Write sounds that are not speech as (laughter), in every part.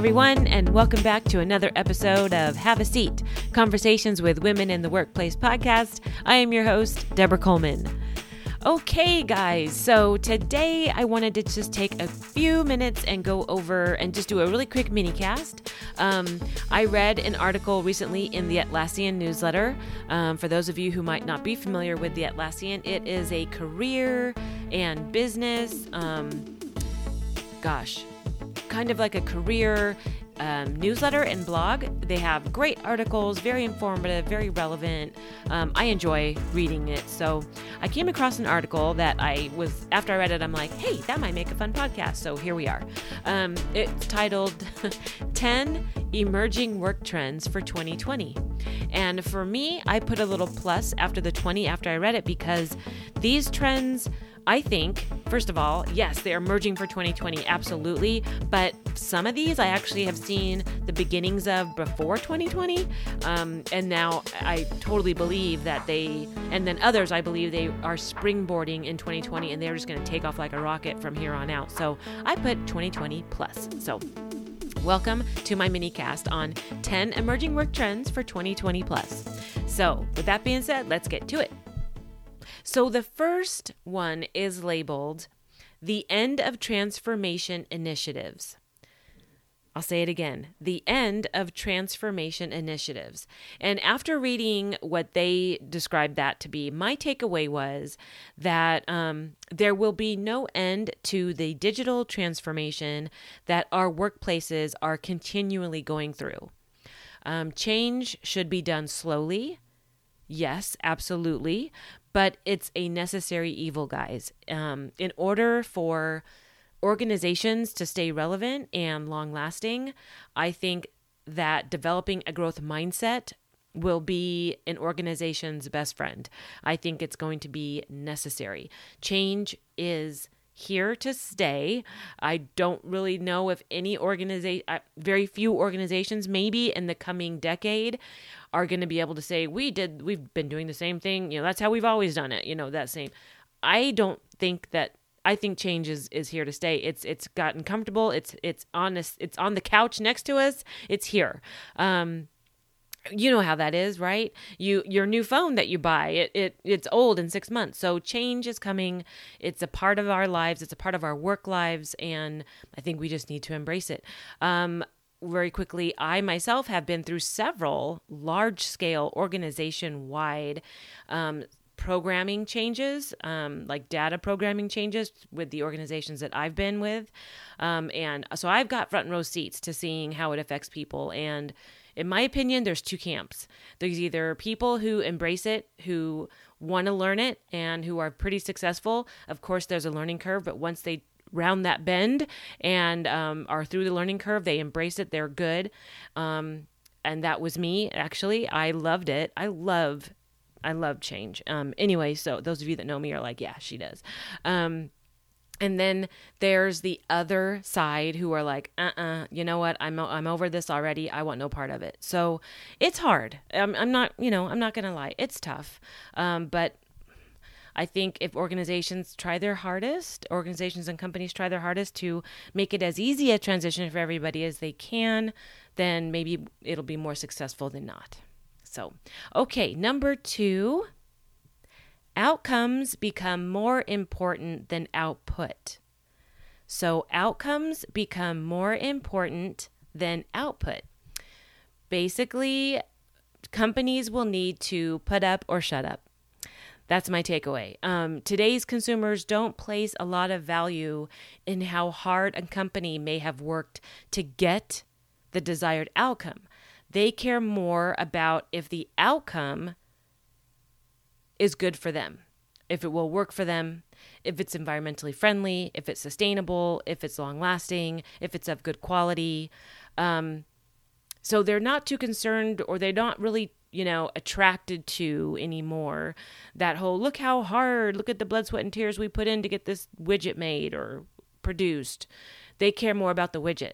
everyone, and welcome back to another episode of Have a Seat Conversations with Women in the Workplace podcast. I am your host, Deborah Coleman. Okay, guys, so today I wanted to just take a few minutes and go over and just do a really quick mini cast. Um, I read an article recently in the Atlassian newsletter. Um, for those of you who might not be familiar with the Atlassian, it is a career and business, um, gosh, kind of like a career um, newsletter and blog. They have great articles, very informative, very relevant. Um, I enjoy reading it. So I came across an article that I was, after I read it, I'm like, hey, that might make a fun podcast. So here we are. Um, it's titled (laughs) 10 Emerging Work Trends for 2020. And for me, I put a little plus after the 20 after I read it because these trends I think, first of all, yes, they are merging for 2020, absolutely. But some of these I actually have seen the beginnings of before 2020. Um, and now I totally believe that they, and then others I believe they are springboarding in 2020 and they're just going to take off like a rocket from here on out. So I put 2020 plus. So Welcome to my mini cast on 10 emerging work trends for 2020 plus. So, with that being said, let's get to it. So the first one is labeled The End of Transformation Initiatives. I'll say it again the end of transformation initiatives. And after reading what they described that to be, my takeaway was that um, there will be no end to the digital transformation that our workplaces are continually going through. Um, change should be done slowly. Yes, absolutely but it's a necessary evil, guys. Um, in order for organizations to stay relevant and long lasting, I think that developing a growth mindset will be an organization's best friend. I think it's going to be necessary. Change is here to stay. I don't really know if any organization, very few organizations, maybe in the coming decade, are going to be able to say, we did, we've been doing the same thing. You know, that's how we've always done it. You know, that same. I don't think that I think change is, is here to stay. It's it's gotten comfortable. It's it's on this, it's on the couch next to us. It's here. Um, you know how that is right you your new phone that you buy it, it it's old in six months so change is coming it's a part of our lives it's a part of our work lives and i think we just need to embrace it um, very quickly i myself have been through several large scale organization wide um, programming changes, um, like data programming changes with the organizations that I've been with. Um, and so I've got front row seats to seeing how it affects people. And in my opinion, there's two camps. There's either people who embrace it, who want to learn it, and who are pretty successful. Of course, there's a learning curve, but once they round that bend and um, are through the learning curve, they embrace it, they're good. Um, and that was me, actually. I loved it. I love. I love change. Um, anyway, so those of you that know me are like, yeah, she does. Um, and then there's the other side who are like, uh uh-uh, uh you know what? I'm, I'm over this already. I want no part of it. So it's hard. I'm, I'm not, you know, I'm not going to lie. It's tough. Um, but I think if organizations try their hardest, organizations and companies try their hardest to make it as easy a transition for everybody as they can, then maybe it'll be more successful than not. So, okay, number two outcomes become more important than output. So, outcomes become more important than output. Basically, companies will need to put up or shut up. That's my takeaway. Um, today's consumers don't place a lot of value in how hard a company may have worked to get the desired outcome. They care more about if the outcome is good for them, if it will work for them, if it's environmentally friendly, if it's sustainable, if it's long lasting, if it's of good quality. Um, so they're not too concerned or they're not really, you know, attracted to anymore that whole look how hard, look at the blood, sweat, and tears we put in to get this widget made or produced. They care more about the widget.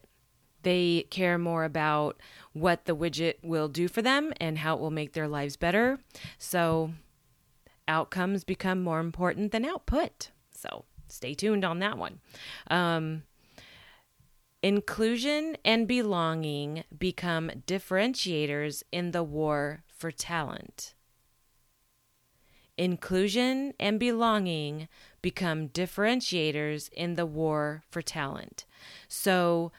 They care more about what the widget will do for them and how it will make their lives better. So outcomes become more important than output. So stay tuned on that one. Um, Inclusion and belonging become differentiators in the war for talent. Inclusion and belonging become differentiators in the war for talent. So,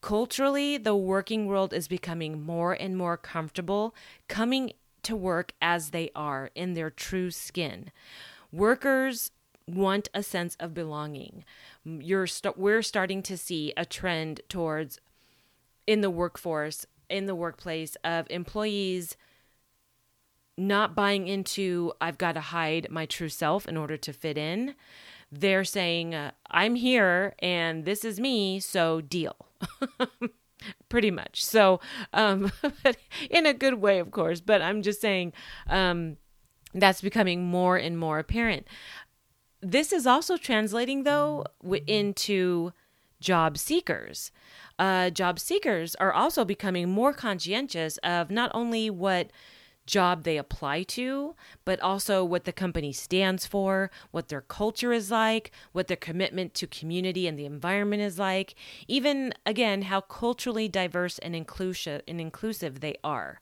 culturally, the working world is becoming more and more comfortable coming to work as they are in their true skin. Workers want a sense of belonging. You're st- we're starting to see a trend towards in the workforce, in the workplace of employees not buying into I've got to hide my true self in order to fit in. They're saying uh, I'm here and this is me, so deal. (laughs) Pretty much. So, um, (laughs) in a good way, of course, but I'm just saying um, that's becoming more and more apparent. This is also translating, though, into job seekers. Uh, job seekers are also becoming more conscientious of not only what job they apply to, but also what the company stands for, what their culture is like, what their commitment to community and the environment is like, even again how culturally diverse and inclusive and inclusive they are.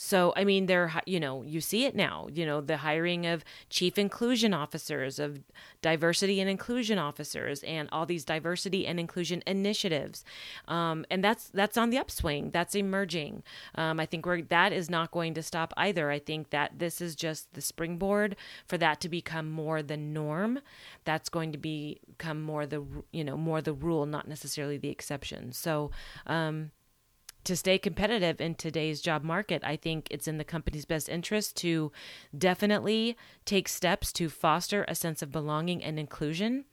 So, I mean, they're, you know, you see it now, you know, the hiring of chief inclusion officers, of diversity and inclusion officers, and all these diversity and inclusion initiatives. Um, and that's, that's on the upswing. That's emerging. Um, I think we're, that is not going to stop either. I think that this is just the springboard for that to become more the norm. That's going to be, become more the, you know, more the rule, not necessarily the exception. So, um, to stay competitive in today's job market, I think it's in the company's best interest to definitely take steps to foster a sense of belonging and inclusion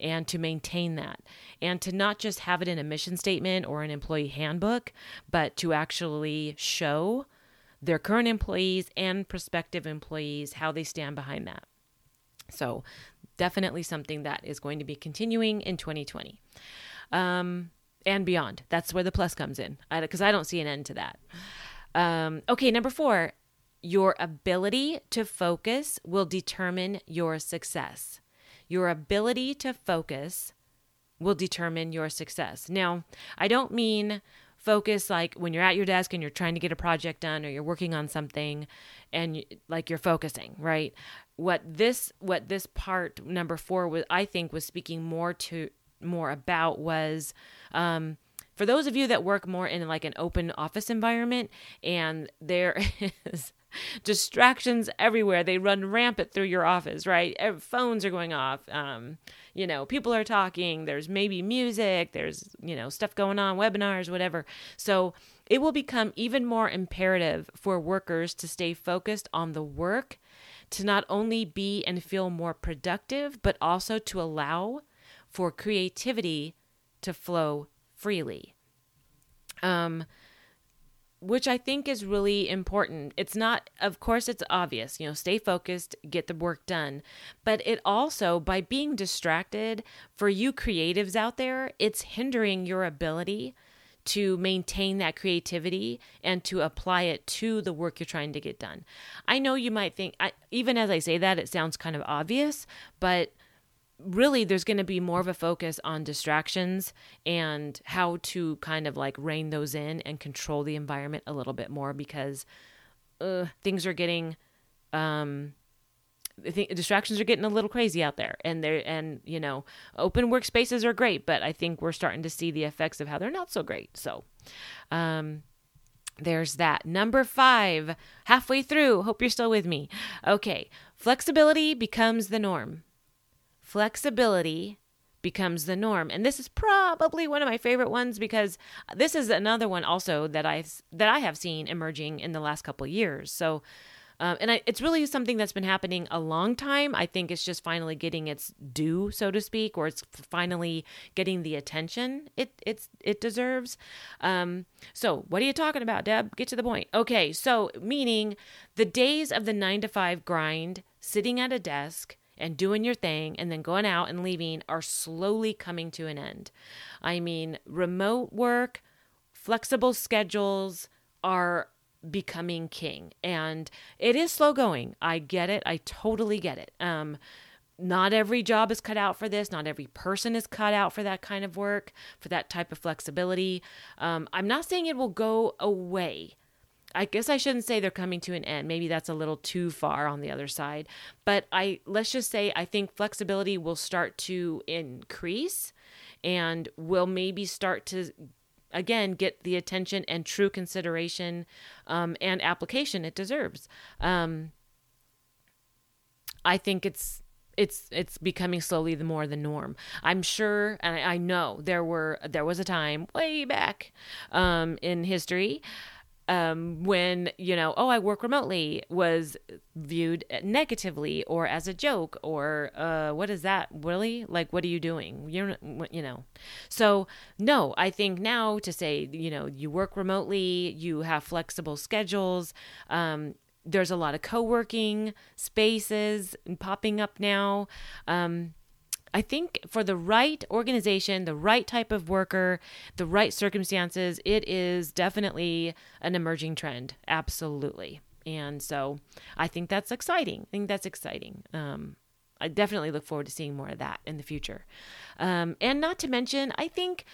and to maintain that and to not just have it in a mission statement or an employee handbook, but to actually show their current employees and prospective employees how they stand behind that. So, definitely something that is going to be continuing in 2020. Um, and beyond. That's where the plus comes in because I, I, don't see an end to that. Um, okay, number four, your ability to focus will determine your success. Your ability to focus will determine your success. Now, I don't mean focus like when you're at your desk and you're trying to get a project done or you're working on something and you, like you're focusing, right? What this what this part number 4 was I think was speaking more to more about was um, for those of you that work more in like an open office environment and there (laughs) is distractions everywhere they run rampant through your office right? Phones are going off um, you know people are talking there's maybe music there's you know stuff going on webinars whatever. So it will become even more imperative for workers to stay focused on the work to not only be and feel more productive but also to allow for creativity to flow freely. Um, which I think is really important. It's not, of course, it's obvious, you know, stay focused, get the work done. But it also, by being distracted, for you creatives out there, it's hindering your ability to maintain that creativity and to apply it to the work you're trying to get done. I know you might think, I, even as I say that, it sounds kind of obvious, but really there's going to be more of a focus on distractions and how to kind of like rein those in and control the environment a little bit more because uh, things are getting um think distractions are getting a little crazy out there and they're and you know open workspaces are great but I think we're starting to see the effects of how they're not so great so um there's that. Number five, halfway through. Hope you're still with me. Okay. Flexibility becomes the norm flexibility becomes the norm and this is probably one of my favorite ones because this is another one also that i that i have seen emerging in the last couple years so um, and I, it's really something that's been happening a long time. I think it's just finally getting its due, so to speak, or it's finally getting the attention it it's it deserves. Um, so, what are you talking about, Deb? Get to the point. Okay, so meaning the days of the nine to five grind, sitting at a desk, and doing your thing and then going out and leaving are slowly coming to an end. I mean, remote work, flexible schedules are becoming king and it is slow going. I get it. I totally get it. Um not every job is cut out for this. Not every person is cut out for that kind of work, for that type of flexibility. Um, I'm not saying it will go away. I guess I shouldn't say they're coming to an end. Maybe that's a little too far on the other side. But I let's just say I think flexibility will start to increase and will maybe start to again get the attention and true consideration um, and application it deserves. Um, I think it's it's it's becoming slowly the more the norm. I'm sure, and I, I know there were there was a time way back um, in history um, when you know, oh, I work remotely was viewed negatively or as a joke or uh, what is that really like? What are you doing? You're you know, so no, I think now to say you know you work remotely, you have flexible schedules. Um, there's a lot of co-working spaces popping up now. Um, I think for the right organization, the right type of worker, the right circumstances, it is definitely an emerging trend. Absolutely. And so I think that's exciting. I think that's exciting. Um, I definitely look forward to seeing more of that in the future. Um, and not to mention, I think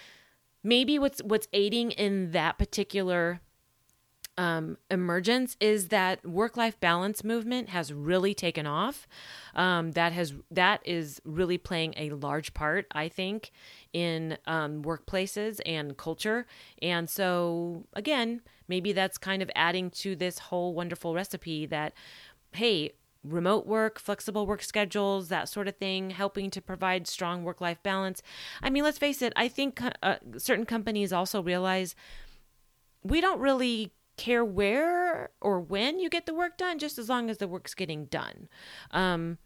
maybe what's what's aiding in that particular um, emergence is that work-life balance movement has really taken off. Um, that has that is really playing a large part, I think, in um, workplaces and culture. And so, again, maybe that's kind of adding to this whole wonderful recipe that, hey, remote work, flexible work schedules, that sort of thing, helping to provide strong work life balance. I mean, let's face it, I think uh, certain companies also realize we don't really care where or when you get the work done, just as long as the work's getting done. Um,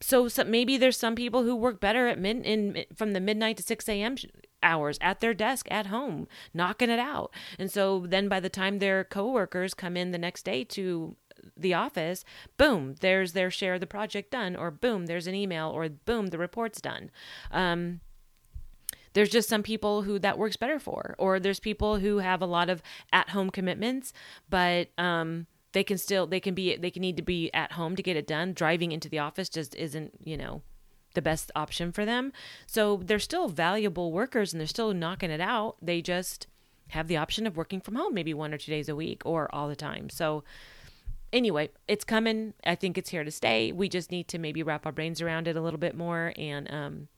so, so maybe there's some people who work better at mid in from the midnight to 6 a.m. hours at their desk at home, knocking it out. And so then by the time their coworkers come in the next day to the office, boom, there's their share of the project done, or boom, there's an email, or boom, the report's done. Um, there's just some people who that works better for, or there's people who have a lot of at home commitments, but um, they can still they can be they can need to be at home to get it done. Driving into the office just isn't you know the best option for them. So they're still valuable workers and they're still knocking it out. They just have the option of working from home maybe one or two days a week or all the time. So anyway, it's coming. I think it's here to stay. We just need to maybe wrap our brains around it a little bit more and um,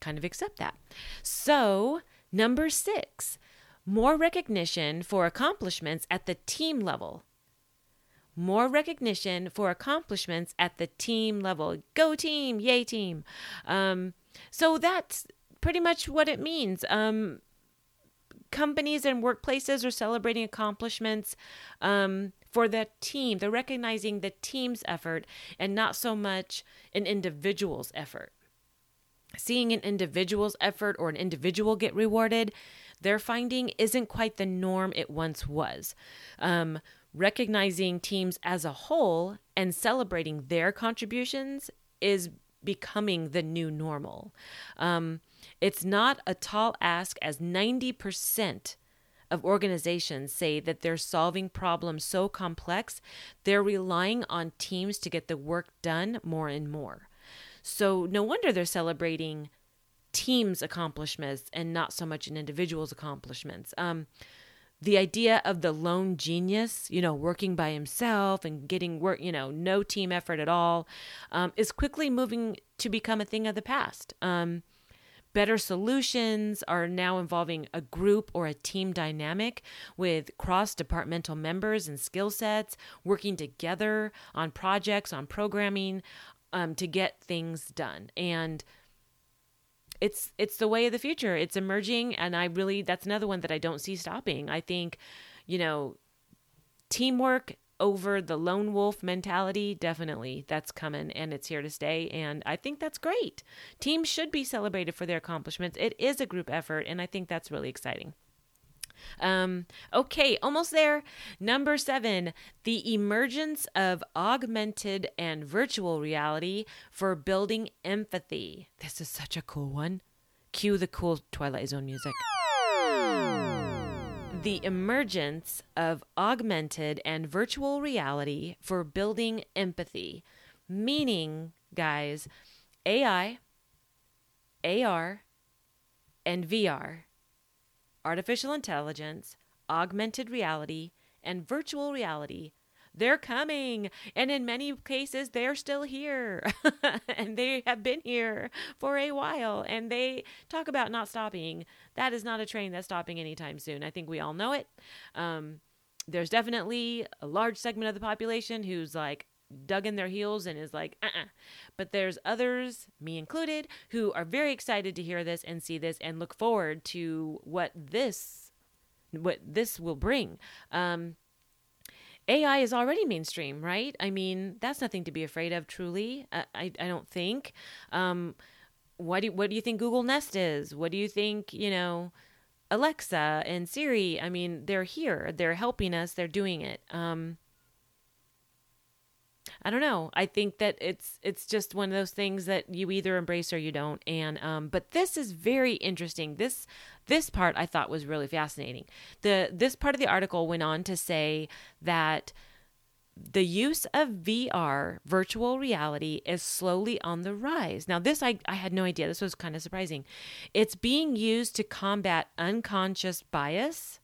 kind of accept that. So, number six, more recognition for accomplishments at the team level. More recognition for accomplishments at the team level. Go team, yay team. Um, so that's pretty much what it means. Um, companies and workplaces are celebrating accomplishments um, for the team. They're recognizing the team's effort and not so much an individual's effort seeing an individual's effort or an individual get rewarded, they're finding isn't quite the norm it once was. Um, recognizing teams as a whole and celebrating their contributions is becoming the new normal. Um, it's not a tall ask, as 90% of organizations say that they're solving problems so complex, they're relying on teams to get the work done more and more. So no wonder they're celebrating teams' accomplishments and not so much an individual's accomplishments. Um, the idea of the lone genius, you know, working by himself and getting work, you know, no team effort at all, um, is quickly moving to become a thing of the past. Um, better solutions are now involving a group or a team dynamic with cross departmental members and skill sets working together on projects, on programming, um, to get things done. And it's it's the way of the future. It's emerging, and I really that's another one that I don't see stopping. I think, you know, teamwork over the lone wolf mentality definitely that's coming and it's here to stay and i think that's great teams should be celebrated for their accomplishments it is a group effort and i think that's really exciting um, okay, almost there. Number seven, the emergence of augmented and virtual reality for building empathy. This is such a cool one. Cue the cool Twilight Zone music. The emergence of augmented and virtual reality for building empathy. Meaning, guys, AI, AR, and VR, artificial intelligence, augmented reality, and virtual reality they're coming. And in many cases, they're still here. (laughs) and they have been here for a while. And they talk about not stopping. That is not a train that's stopping anytime soon. I think we all know it. Um, there's definitely a large segment of the population who's like, dug in their heels and is like, uh uh-uh. But there's others, me included, who are very excited to hear this and see this and look forward to what this what this will bring. Um, AI is already mainstream, right? I mean, that's nothing to be afraid of, truly. I, I, I don't think. Um, what do what do you think Google Nest is? What do you think you know Alexa and Siri? I mean, they're here. They're helping us. They're doing it. Um, I don't know. I think that it's it's just one of those things that you either embrace or you don't. And um, but this is very interesting. This this part I thought was really fascinating. The this part of the article went on to say that the use of VR, virtual reality, is slowly on the rise. Now, this I, I had no idea. This was kind of surprising. It's being used to combat unconscious bias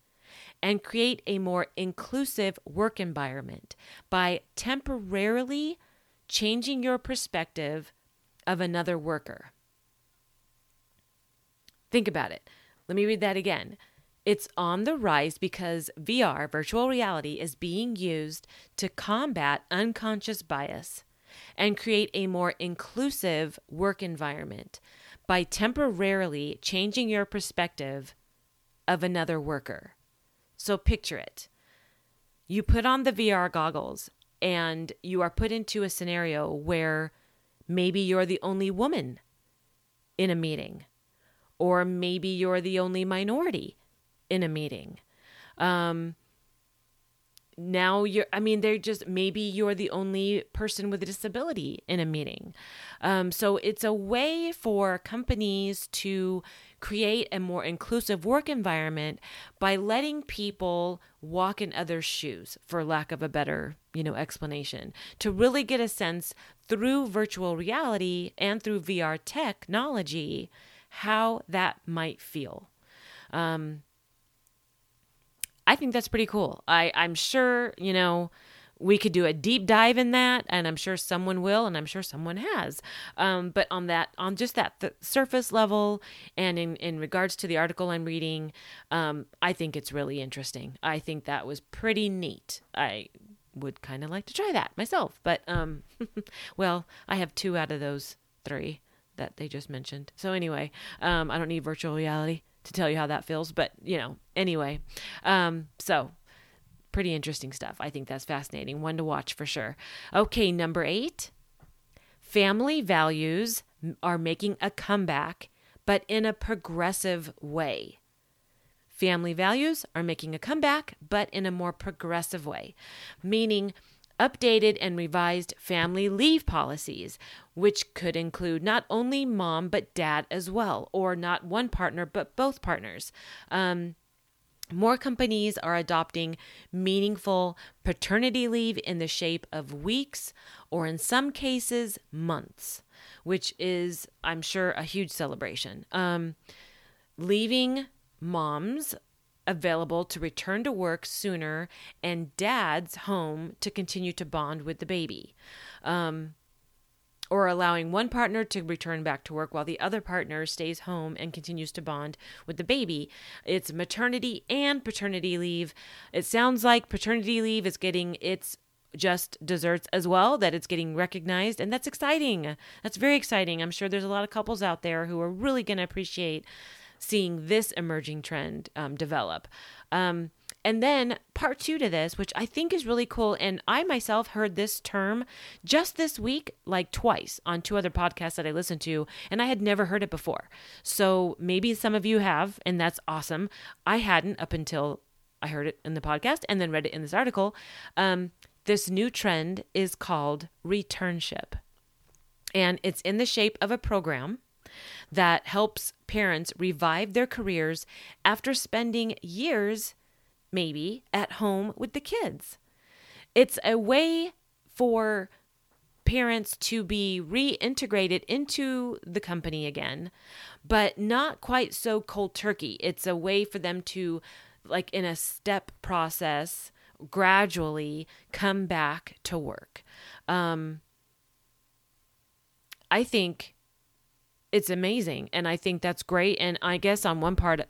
and create a more inclusive work environment by temporarily changing your perspective of another worker. Think about it. Let me read that again. It's on the rise because VR, virtual reality, is being used to combat unconscious bias and create a more inclusive work environment by temporarily changing your perspective of another worker. So picture it. You put on the VR goggles and you are put into a scenario where maybe you're the only woman in a meeting, or maybe you're the only minority in a meeting. Um, now you're i mean they're just maybe you're the only person with a disability in a meeting um, so it's a way for companies to create a more inclusive work environment by letting people walk in others shoes for lack of a better you know explanation to really get a sense through virtual reality and through vr technology how that might feel um, I think that's pretty cool. I, I'm sure, you know, we could do a deep dive in that and i'm sure someone will and i'm sure someone has. Um, but on that on just that th- surface level and in, in regards to the article i'm reading um, i think it's really interesting. I think that was pretty neat. I would kind of like to try that myself but um, (laughs) well i have two out of those three that they just mentioned. So anyway um, i don't need virtual reality to tell you how that feels, but you know, anyway. Um, so pretty interesting stuff. I think that's fascinating. One to watch for sure. Okay, number eight family values are making a comeback, but in a progressive way. Family values are making a comeback, but in a more progressive way, meaning updated and revised family leave policies, which could include not only mom but dad as well, or not one partner but both partners. Um, more companies are adopting meaningful paternity leave in the shape of weeks or, in some cases, months, which is, I'm sure, a huge celebration. Um, leaving moms available to return to work sooner and dad's home to continue to bond with the baby. Um, or allowing one partner to return back to work while the other partner stays home and continues to bond with the baby. It's maternity and paternity leave. It sounds like paternity leave is getting its just desserts as well, that it's getting recognized, and that's exciting. That's very exciting. I'm sure there's a lot of couples out there who are really going to appreciate seeing this emerging trend um, develop. Um, and then part two to this, which I think is really cool. And I myself heard this term just this week, like twice on two other podcasts that I listened to, and I had never heard it before. So maybe some of you have, and that's awesome. I hadn't up until I heard it in the podcast and then read it in this article. Um, this new trend is called returnship. And it's in the shape of a program that helps parents revive their careers after spending years, maybe, at home with the kids. It's a way for parents to be reintegrated into the company again, but not quite so cold turkey. It's a way for them to, like, in a step process, gradually come back to work. Um, I think it's amazing and i think that's great and i guess on one part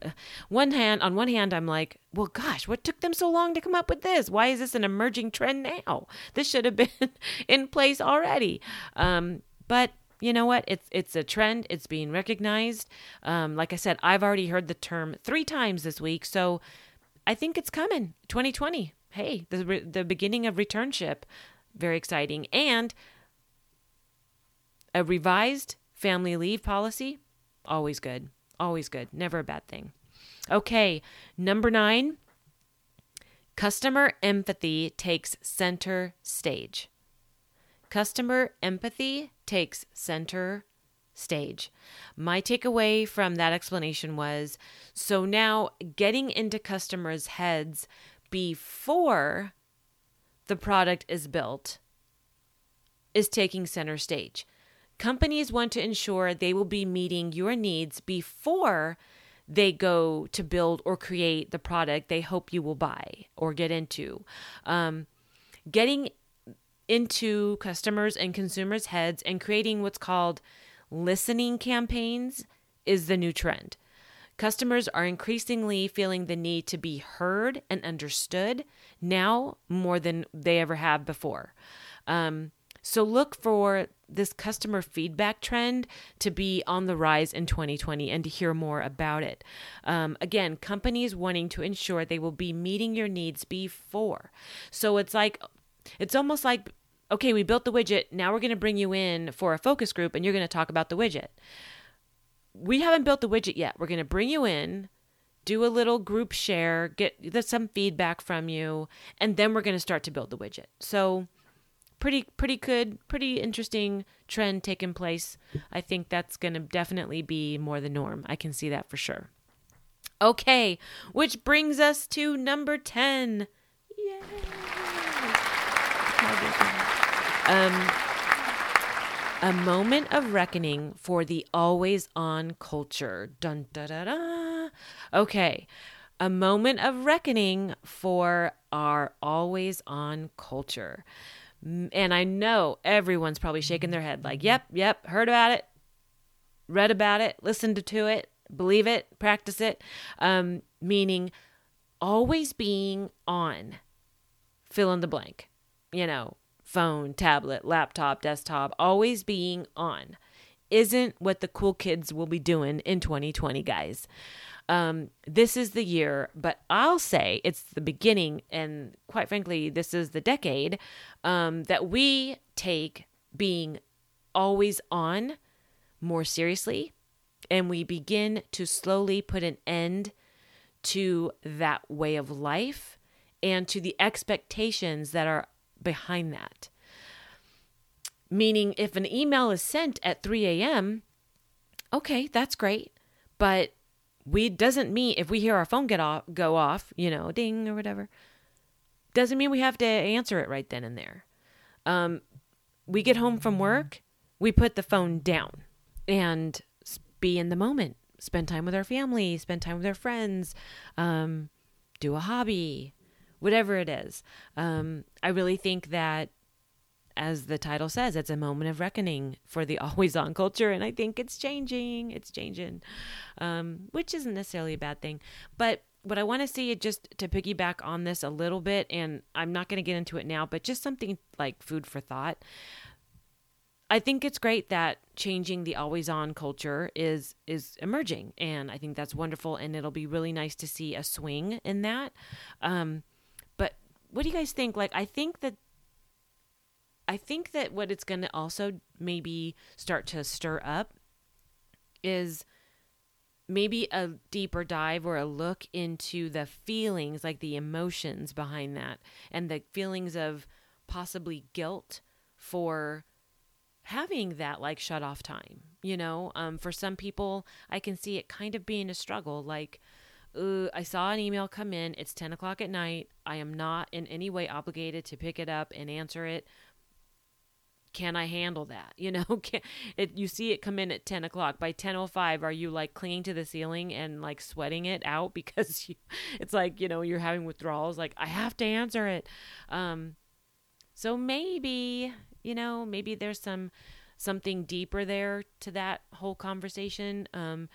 one hand on one hand i'm like well gosh what took them so long to come up with this? Why is this an emerging trend now? (laughs) This should have been (laughs) in place already. Um, but you know what? It's it's a trend. It's being recognized. Um, like i said i've already heard the term three times this week so i think it's coming. 2020 hey the, the beginning of returnship. Very exciting. And a revised Family leave policy, always good. Always good. Never a bad thing. Okay, number nine customer empathy takes center stage. Customer empathy takes center stage. My takeaway from that explanation was so now getting into customers' heads before the product is built is taking center stage. Companies want to ensure they will be meeting your needs before they go to build or create the product they hope you will buy or get into. Um, getting into customers and consumers' heads and creating what's called listening campaigns is the new trend. Customers are increasingly feeling the need to be heard and understood now more than they ever have before. Um, so look for this customer feedback trend to be on the rise in 2020 and to hear more about it. Um, again, companies wanting to ensure they will be meeting your needs before. So it's like, it's almost like, okay, we built the widget. Now we're going to bring you in for a focus group and you're going to talk about the widget. We haven't built the widget yet. We're going to bring you in do a little group share, get some feedback from you, and then we're going to start to build the widget. So pretty pretty good, pretty interesting trend taking place. I think that's going to definitely be more the norm. I can see that for sure. Okay, which brings us to number 10. Yay! Um a moment of reckoning for the always on culture. Dun da da da. Okay. A moment of reckoning for our always on culture. And I know everyone's probably shaking their head like, yep, yep, heard about it, read about it, listened to it, believe it, practice it. Um, meaning always being on, fill in the blank, you know, phone, tablet, laptop, desktop, always being on isn't what the cool kids will be doing in 2020, guys. Um, this is the year, but I'll say it's the beginning, and quite frankly, this is the decade um, that we take being always on more seriously, and we begin to slowly put an end to that way of life and to the expectations that are behind that. Meaning, if an email is sent at 3 a.m., okay, that's great. But we doesn't mean if we hear our phone get off go off, you know, ding or whatever, doesn't mean we have to answer it right then and there. Um, we get home from work, we put the phone down and be in the moment. Spend time with our family, spend time with our friends, um, do a hobby, whatever it is. Um, I really think that as the title says, it's a moment of reckoning for the (laughs) always on culture. And I think it's changing. It's changing, um, which isn't necessarily a bad thing. But what I want to see just to piggyback on this a little bit, and I'm not going to get into it now, but just something like food for thought. I think it's great that changing the always on culture is is emerging, and I think that's wonderful, and it'll be really nice to see a swing in that. Um, but what do you guys think? Like, I think that I think that what it's going to also maybe start to stir up is maybe a deeper dive or a look into the feelings, like the emotions behind that, and the feelings of possibly guilt for having that like shut off time. You know, um, for some people, I can see it kind of being a struggle. Like, I saw an email come in. It's 10 o'clock at night. I am not in any way obligated to pick it up and answer it can I handle that? (laughs) You know, can, it, you see it come in at 10 o'clock. By 10.05, are you like clinging to the ceiling and like sweating it out (laughs) because you, it's like, you know, you're having withdrawals? Like, I have to answer it. Um, so maybe, you know, maybe there's some something deeper there to that whole conversation um,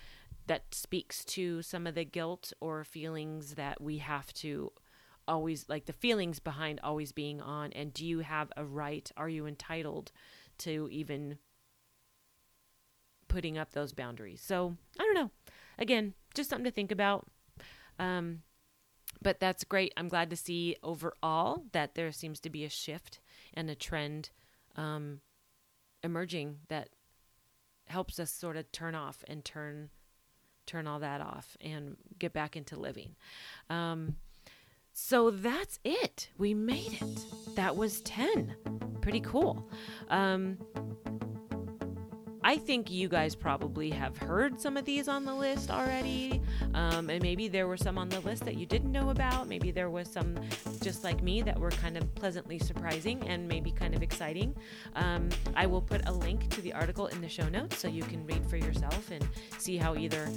that speaks to some of the guilt or feelings that we have to always like the feelings behind always being on and do you have a right are you entitled to even putting up those boundaries? So i don't know. Again just something to think about. Um, but that's great. I'm glad to see overall that there seems to be a shift and a trend um, emerging that helps us sort of turn off and turn turn all that off and get back into living. Um, so that's it. We made it. That was 10. Pretty cool. Um, I think you guys probably have heard some of these on the list already. Um, and maybe there were some on the list that you didn't know about. Maybe there was some, just like me, that were kind of pleasantly surprising and maybe kind of exciting. Um, I will put a link to the article in the show notes so you can read for yourself and see how either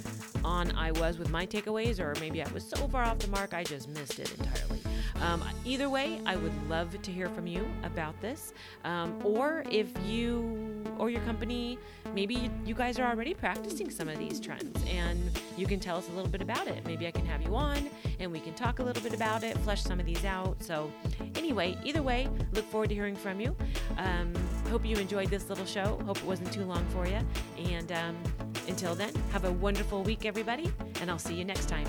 on I was with my takeaways or maybe I was so far off the mark I just missed it entirely. Um, either way, I would love to hear from you about this. Um, or if you or your company maybe you guys are already practicing some of these trends and you can tell us a little bit about it. Maybe I can have you on and we can talk a little bit about it, flesh some of these out. So, anyway, either way, look forward to hearing from you. Um, hope you enjoyed this little show. Hope it wasn't too long for you. And um, until then, have a wonderful week, everybody, and I'll see you next time.